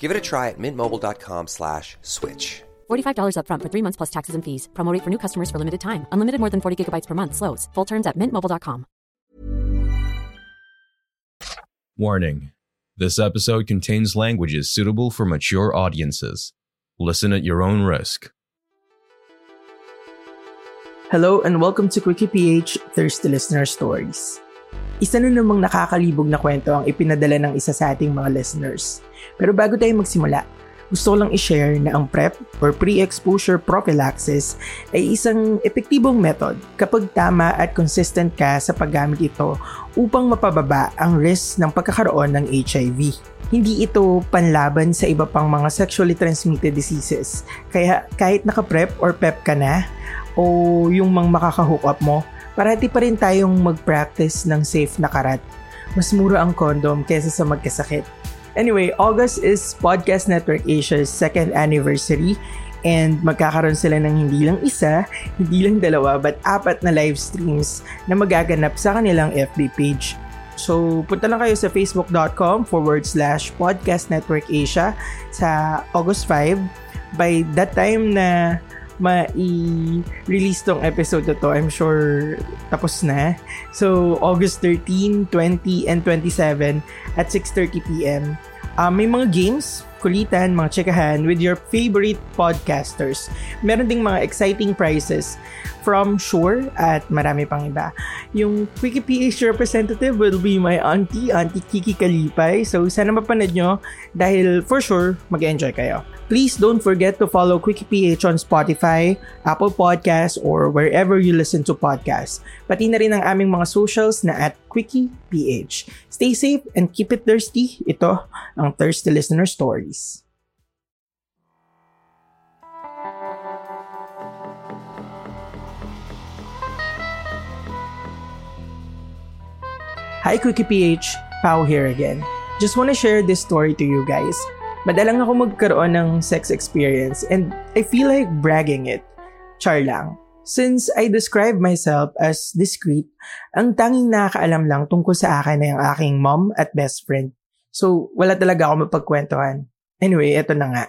Give it a try at mintmobile.com slash switch. $45 upfront for three months plus taxes and fees. Promo rate for new customers for limited time. Unlimited more than 40 gigabytes per month. Slows. Full terms at mintmobile.com. Warning This episode contains languages suitable for mature audiences. Listen at your own risk. Hello and welcome to Quickie PH Thirsty Listener Stories. Isa na namang nakakalibog na kwento ang ipinadala ng isa sa ating mga listeners. Pero bago tayo magsimula, gusto ko lang i-share na ang PrEP or Pre-Exposure Prophylaxis ay isang epektibong method kapag tama at consistent ka sa paggamit ito upang mapababa ang risk ng pagkakaroon ng HIV. Hindi ito panlaban sa iba pang mga sexually transmitted diseases. Kaya kahit naka-PrEP or PEP ka na o yung mga makaka-hook up mo, parati pa rin tayong mag-practice ng safe na karat. Mas mura ang condom kaysa sa magkasakit. Anyway, August is Podcast Network Asia's second anniversary and magkakaroon sila ng hindi lang isa, hindi lang dalawa, but apat na live streams na magaganap sa kanilang FB page. So, punta lang kayo sa facebook.com forward slash podcast network Asia sa August 5. By that time na ma-release tong episode na to, I'm sure tapos na. So, August 13, 20, and 27 at 6.30pm. Um, may mga games, kulitan, mga chekahan with your favorite podcasters. Meron ding mga exciting prizes from Shure at marami pang iba. Yung Quickie PH representative will be my auntie, Auntie Kiki Kalipay. So sana mapanood nyo dahil for sure mag-enjoy kayo. Please don't forget to follow Quickie PH on Spotify, Apple Podcasts, or wherever you listen to podcasts. Pati na rin ang aming mga socials na at Quickie PH. Stay safe and keep it thirsty. Ito ang Thirsty Listener Stories. Hi Quickie PH, Pau here again. Just wanna share this story to you guys. Madalang ako magkaroon ng sex experience and I feel like bragging it. Char lang. Since I describe myself as discreet, ang tanging nakakaalam lang tungkol sa akin ay ang aking mom at best friend. So, wala talaga ako mapagkwentuhan. Anyway, eto na nga.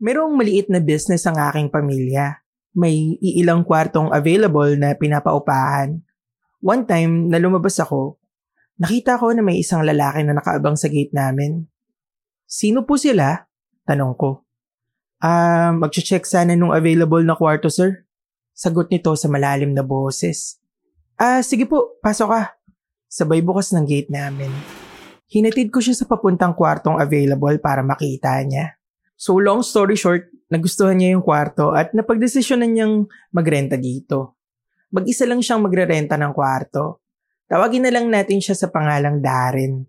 Merong maliit na business ang aking pamilya. May iilang kwartong available na pinapaupahan. One time na lumabas ako, nakita ko na may isang lalaki na nakaabang sa gate namin. Sino po sila? Tanong ko. Ah, uh, mag-check sana nung available na kwarto, sir. Sagot nito sa malalim na boses. Ah, sige po, pasok ka. Sabay bukas ng gate namin. Hinatid ko siya sa papuntang kwartong available para makita niya. So long story short, nagustuhan niya yung kwarto at napagdesisyonan niyang magrenta dito. Mag-isa lang siyang magrerenta ng kwarto. Tawagin na lang natin siya sa pangalang Darren.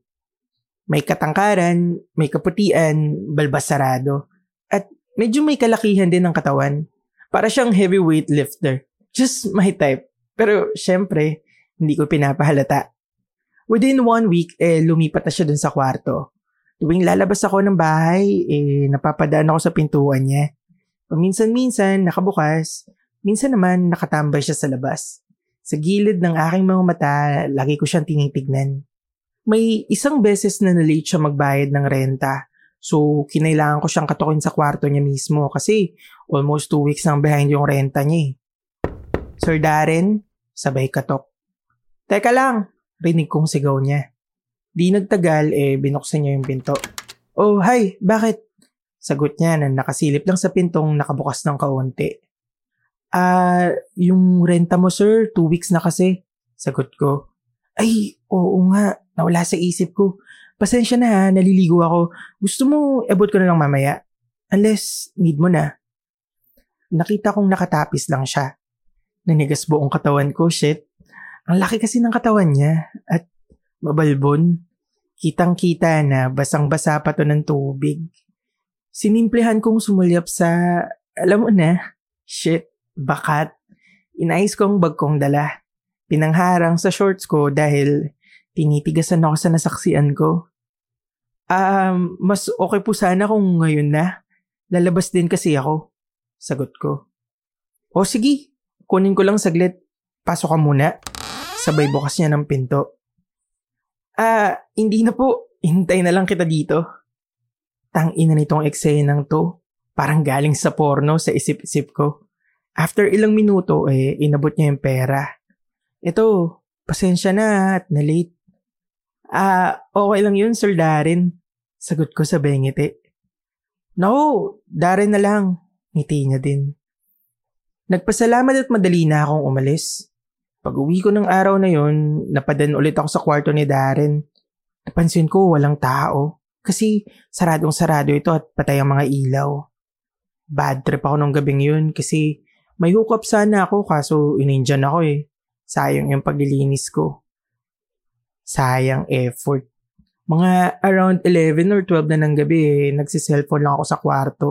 May katangkaran, may kaputian, balbas sarado, at medyo may kalakihan din ng katawan. Para siyang heavyweight lifter. Just my type. Pero syempre, hindi ko pinapahalata. Within one week, eh, lumipat na siya dun sa kwarto. Tuwing lalabas ako ng bahay, eh, napapadaan ako sa pintuan niya. Paminsan-minsan, nakabukas. Minsan naman, nakatambay siya sa labas. Sa gilid ng aking mga mata, lagi ko siyang tinitignan. May isang beses na nalate siya magbayad ng renta. So, kinailangan ko siyang katukin sa kwarto niya mismo kasi almost two weeks nang behind yung renta niya eh. Sir Darren, sabay katok. Teka lang, rinig kong sigaw niya. Di nagtagal eh binuksan niya yung pinto. Oh, hi, bakit? Sagot niya na nakasilip lang sa pintong nakabukas ng kaunti. Ah, uh, yung renta mo sir, two weeks na kasi. Sagot ko. Ay, oo nga, nawala sa isip ko. Pasensya na ha, naliligo ako. Gusto mo, ebot ko na lang mamaya. Unless, need mo na. Nakita kong nakatapis lang siya. Nanigas buong katawan ko, shit. Ang laki kasi ng katawan niya at mabalbon. Kitang-kita na basang-basa pa to ng tubig. Sinimplehan kong sumulyap sa, alam mo na, shit, bakat. Inayos ko ang bag kong dala. Pinangharang sa shorts ko dahil tinitigasan ako sa nasaksian ko. Um, mas okay po sana kung ngayon na. Lalabas din kasi ako. Sagot ko. O sige, kunin ko lang saglit. Pasok ka muna. Sabay bukas niya ng pinto. Ah, hindi na po. Hintay na lang kita dito. Tang ina nitong eksenang to. Parang galing sa porno sa isip-isip ko. After ilang minuto, eh, inabot niya yung pera. Ito, pasensya na at na-late. Ah, okay lang yun, Sir Darren. Sagot ko sa bengiti. No, Darren na lang. Ngiti niya din. Nagpasalamat at madali na akong umalis. Pag uwi ko ng araw na yon, napadan ulit ako sa kwarto ni Darren. Napansin ko walang tao. Kasi saradong sarado ito at patay ang mga ilaw. Bad trip ako nung gabing yun kasi may hookup sana ako kaso inindyan ako eh. Sayang yung paglilinis ko. Sayang effort. Mga around 11 or 12 na ng gabi eh, nagsiselfone lang ako sa kwarto.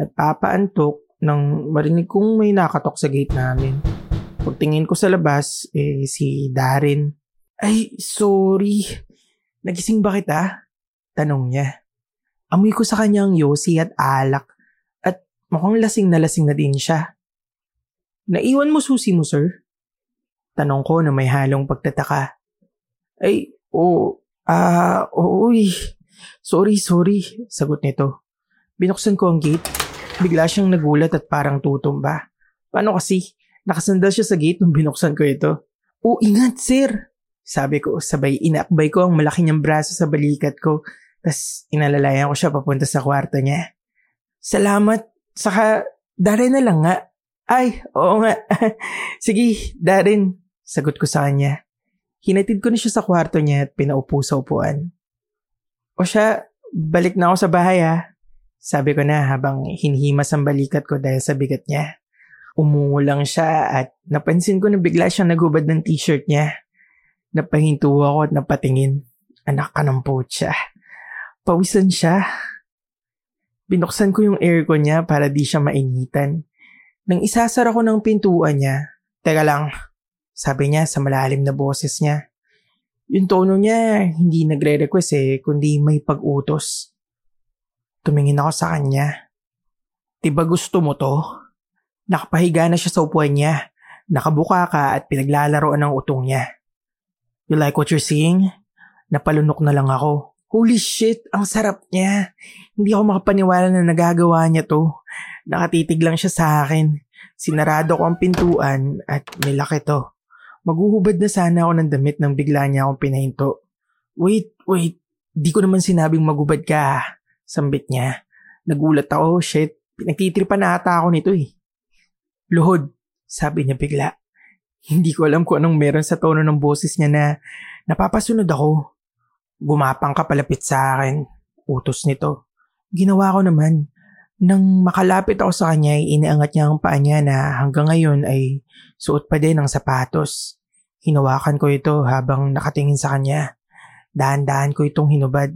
Nagpapaantok nang marinig kong may nakatok sa gate namin. Pagtingin ko sa labas, eh si Darren. Ay, sorry. Nagising ba kita? Tanong niya. Amoy ko sa kanyang yosi at alak at mukhang lasing na lasing na din siya. Naiwan mo susi mo, sir? Tanong ko na may halong pagtataka. Ay, oo, oh, ah, uh, uy. Sorry, sorry, sagot nito. Binuksan ko ang gate. Bigla siyang nagulat at parang tutumba. Paano kasi? Nakasandal siya sa gate nung binuksan ko ito. Oh, ingat, sir! Sabi ko, sabay inakbay ko ang malaki niyang braso sa balikat ko tapos inalalayan ko siya papunta sa kwarto niya. Salamat. Saka, Darren na lang nga. Ay, oo nga. Sige, Darren. Sagot ko sa kanya. Hinatid ko na siya sa kwarto niya at pinaupo sa upuan. O siya, balik na ako sa bahay ha. Sabi ko na habang hinihimas ang balikat ko dahil sa bigat niya. Umungo lang siya at napansin ko na bigla siyang nagubad ng t-shirt niya. Napahinto ako at napatingin. Anak ka ng siya. Pawisan siya. Binuksan ko yung aircon niya para di siya mainitan. Nang isasara ko ng pintuan niya, teka lang, sabi niya sa malalim na boses niya. Yung tono niya, hindi nagre-request eh, kundi may pag-utos. Tumingin ako sa kanya. Diba gusto mo to? Nakapahiga na siya sa upuan niya. Nakabuka ka at pinaglalaroan ng utong niya. You like what you're seeing? Napalunok na lang ako. Holy shit, ang sarap niya. Hindi ako makapaniwala na nagagawa niya to. Nakatitig lang siya sa akin. Sinarado ko ang pintuan at nilaki to. Maghuhubad na sana ako ng damit nang bigla niya akong pinahinto. Wait, wait. Di ko naman sinabing magubad ka. Sambit niya. Nagulat ako, shit. Pinagtitripan na ata ako nito eh. Luhod, sabi niya bigla. Hindi ko alam kung anong meron sa tono ng boses niya na napapasunod ako. Gumapang ka sa akin. Utos nito. Ginawa ko naman. Nang makalapit ako sa kanya, ay iniangat niya ang paa niya na hanggang ngayon ay suot pa din ng sapatos. Hinawakan ko ito habang nakatingin sa kanya. Dahan-dahan ko itong hinubad.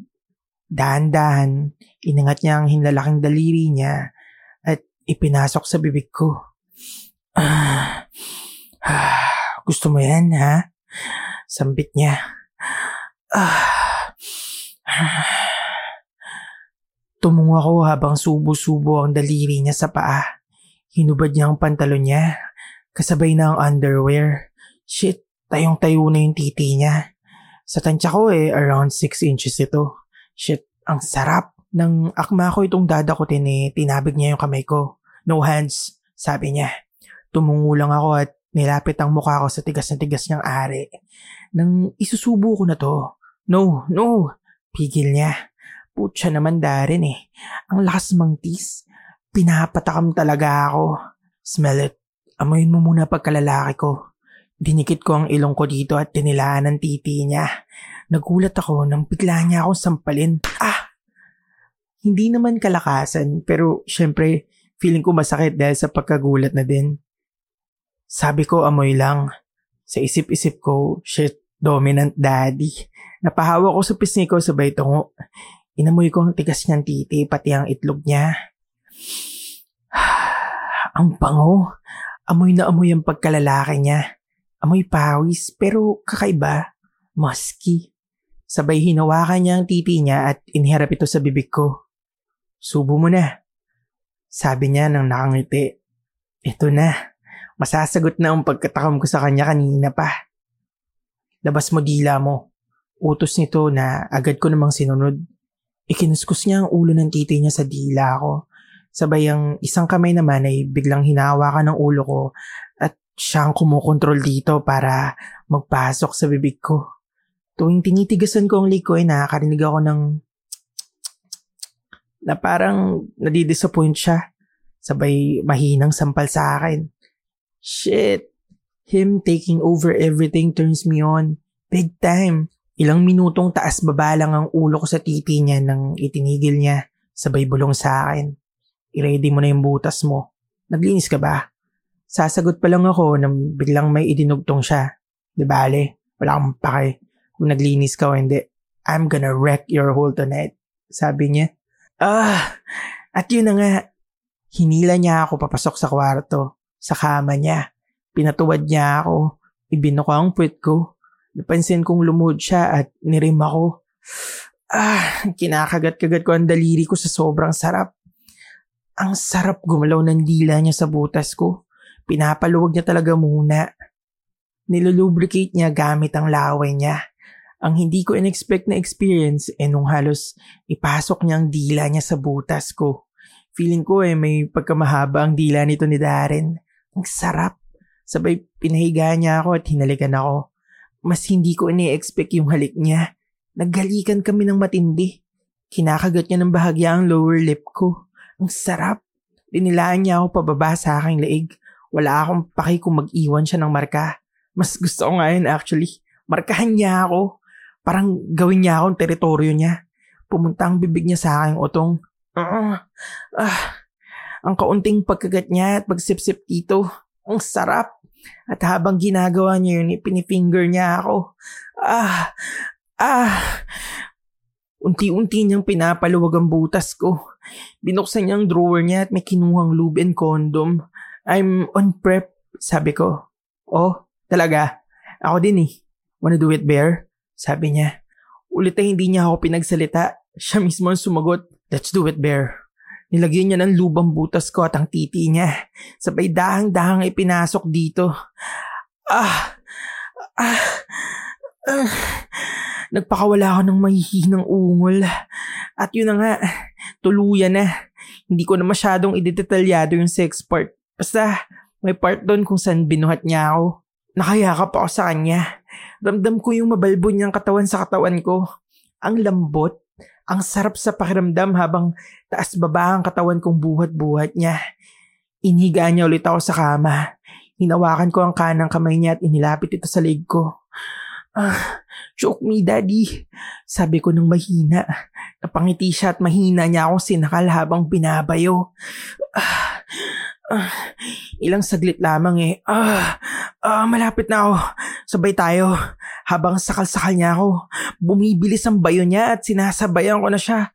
Dahan-dahan, inangat niya ang hinlalaking daliri niya at ipinasok sa bibig ko. Ah, ah, gusto mo yan, ha? Sambit niya. Ah, Tumungo ako habang subo-subo ang daliri niya sa paa. Hinubad niya ang pantalon niya. Kasabay na ang underwear. Shit, tayong-tayo na yung titi niya. Sa tansya ko eh, around 6 inches ito. Shit, ang sarap. Nang akma ko itong dadakutin eh, tinabig niya yung kamay ko. No hands, sabi niya. Tumungo lang ako at nilapit ang mukha ko sa tigas na tigas niyang ari. Nang isusubo ko na to. No, no, Pigil niya. Putya naman darin eh. Ang lakas mang tis. Pinapatakam talaga ako. Smell it. Amoyin mo muna pagkalalaki ko. Dinikit ko ang ilong ko dito at tinilaan ng titi niya. Nagulat ako nang bigla niya akong sampalin. Ah! Hindi naman kalakasan pero syempre feeling ko masakit dahil sa pagkagulat na din. Sabi ko amoy lang. Sa isip-isip ko, shit, dominant daddy. Napahawa ko sa pisngi ko sabay tungo. Inamoy ko ang tigas niyang titi pati ang itlog niya. ang bango. Amoy na amoy ang pagkalalaki niya. Amoy pawis pero kakaiba. Musky. Sabay hinawakan niya ang titi niya at inharap ito sa bibig ko. Subo mo na. Sabi niya nang nakangiti. Ito na. Masasagot na ang pagkatakam ko sa kanya kanina pa. Labas mo dila mo. Utos nito na agad ko namang sinunod. Ikinuskus niya ang ulo ng titi niya sa dila ko. Sabay ang isang kamay naman ay biglang hinahawakan ng ulo ko at siyang kumukontrol dito para magpasok sa bibig ko. Tuwing tinitigasan ko ang liko ay nakakarinig ako ng na parang nadidisappoint siya. Sabay mahinang sampal sa akin. Shit. Him taking over everything turns me on. Big time. Ilang minutong taas baba lang ang ulo ko sa titi niya nang itinigil niya. Sabay bulong sa akin. I-ready mo na yung butas mo. Naglinis ka ba? Sasagot pa lang ako nang biglang may idinugtong siya. Di bale, wala kang pake kung naglinis ka o hindi. I'm gonna wreck your hole tonight. Sabi niya. Ah, at yun na nga. Hinila niya ako papasok sa kwarto. Sa kama niya. Pinatuwad niya ako. Ibino ko ang puwet ko. Napansin kong lumuhod siya at nirim ako. Ah, kinakagat-kagat ko ang daliri ko sa sobrang sarap. Ang sarap gumalaw ng dila niya sa butas ko. Pinapaluwag niya talaga muna. Nilulubricate niya gamit ang laway niya. Ang hindi ko in-expect na experience eh nung halos ipasok niya ang dila niya sa butas ko. Feeling ko eh may pagkamahaba ang dila nito ni Darren. Ang sarap. Sabay pinahiga niya ako at hinalikan ako. Mas hindi ko ini-expect yung halik niya. Naggalikan kami ng matindi. Kinakagat niya ng bahagya ang lower lip ko. Ang sarap. Dinilaan niya ako pababa sa aking leeg. Wala akong paki kung mag-iwan siya ng marka. Mas gusto ko nga yun actually. Markahan niya ako. Parang gawin niya akong teritoryo niya. Pumunta ang bibig niya sa aking utong. Ah, ah, ang kaunting pagkagat niya at pagsipsip dito. Ang sarap. At habang ginagawa niya yun, pinifinger niya ako. Ah, ah. Unti-unti niyang pinapaluwag ang butas ko. Binuksan niya ang drawer niya at may kinuhang lube and condom. I'm on prep, sabi ko. Oh, talaga? Ako din eh. Wanna do it, Bear? Sabi niya. Ulit ay hindi niya ako pinagsalita. Siya mismo ang sumagot. Let's do it, Bear. Nilagyan niya ng lubang butas ko at ang titi niya. Sabay dahang-dahang ipinasok dito. Ah! Ah! ah. Nagpakawala ako ng mahihinang ungol. At yun na nga, tuluyan na. Hindi ko na masyadong idetetalyado yung sex part. Basta, may part doon kung saan binuhat niya ako. Nakayakap ako sa kanya. Ramdam ko yung mabalbo niyang katawan sa katawan ko. Ang lambot. Ang sarap sa pakiramdam habang taas baba ang katawan kong buhat-buhat niya. Inhiga niya ulit ako sa kama. Hinawakan ko ang kanang kamay niya at inilapit ito sa leg ko. Ah, choke me, daddy. Sabi ko nang mahina. Napangiti siya at mahina niya akong sinakal habang binabayo. Ah, ah, ilang saglit lamang eh. Ah, ah, malapit na ako. Sabay tayo. Habang sakal-sakal niya ako, bumibilis ang bayo niya at sinasabayan ko na siya.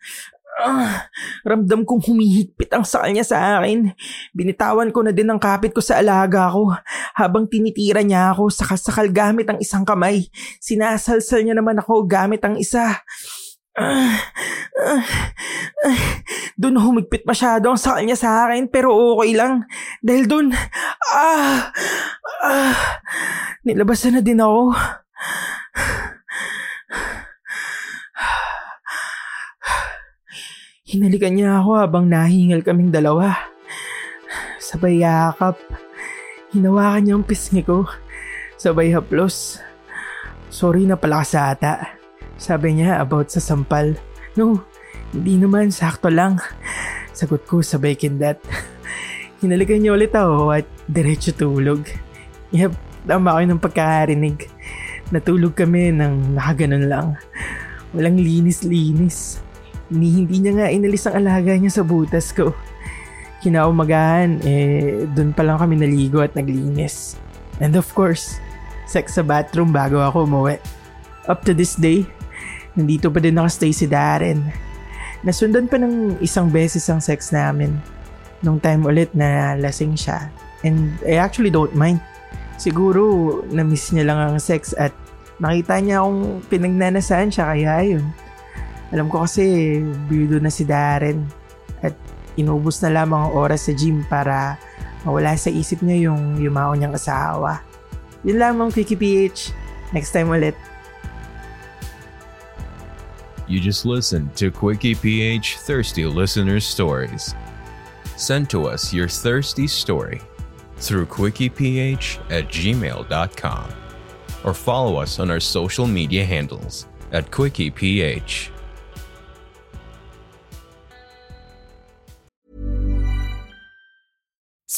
Ah, ramdam kong humihigpit ang sakal niya sa akin. Binitawan ko na din ang kapit ko sa alaga ko. Habang tinitira niya ako, sakal-sakal gamit ang isang kamay. Sinasalsal niya naman ako gamit ang isa. Doon humigpit masyado ang sakal niya sa akin pero okay lang. Dahil doon, ah, ah, nilabasan na din ako. Hinalikan niya ako habang nahingal kaming dalawa. Sabay yakap. Hinawakan niya ang pisngi ko. Sabay haplos. Sorry na pala sa ata. Sabi niya about sa sampal. No, hindi naman, sakto lang. Sagot ko sabay kindat. Hinalikan niya ulit ako at diretso tulog. Yep, tama kayo ng pagkakarinig. Natulog kami ng nakaganon lang. Walang linis-linis. Ni hindi niya nga inalis ang alaga niya sa butas ko. Kinaumagahan, eh, dun pa lang kami naligo at naglinis. And of course, sex sa bathroom bago ako umuwi. Up to this day, nandito pa din nakastay si Darren. Nasundan pa ng isang beses ang sex namin nung time ulit na lasing siya. And I actually don't mind. Siguro, na-miss niya lang ang sex at nakita niya akong pinagnanasaan siya kaya ayun. Alam ko kasi, birdo na si Darren at inubos na lamang ang oras sa gym para mawala sa isip niya yung yumao niyang asawa. Yun lamang, Quickie PH. Next time ulit. You just listened to Quickie PH Thirsty Listeners Stories. Send to us your thirsty story through quickieph at gmail.com or follow us on our social media handles at quickieph.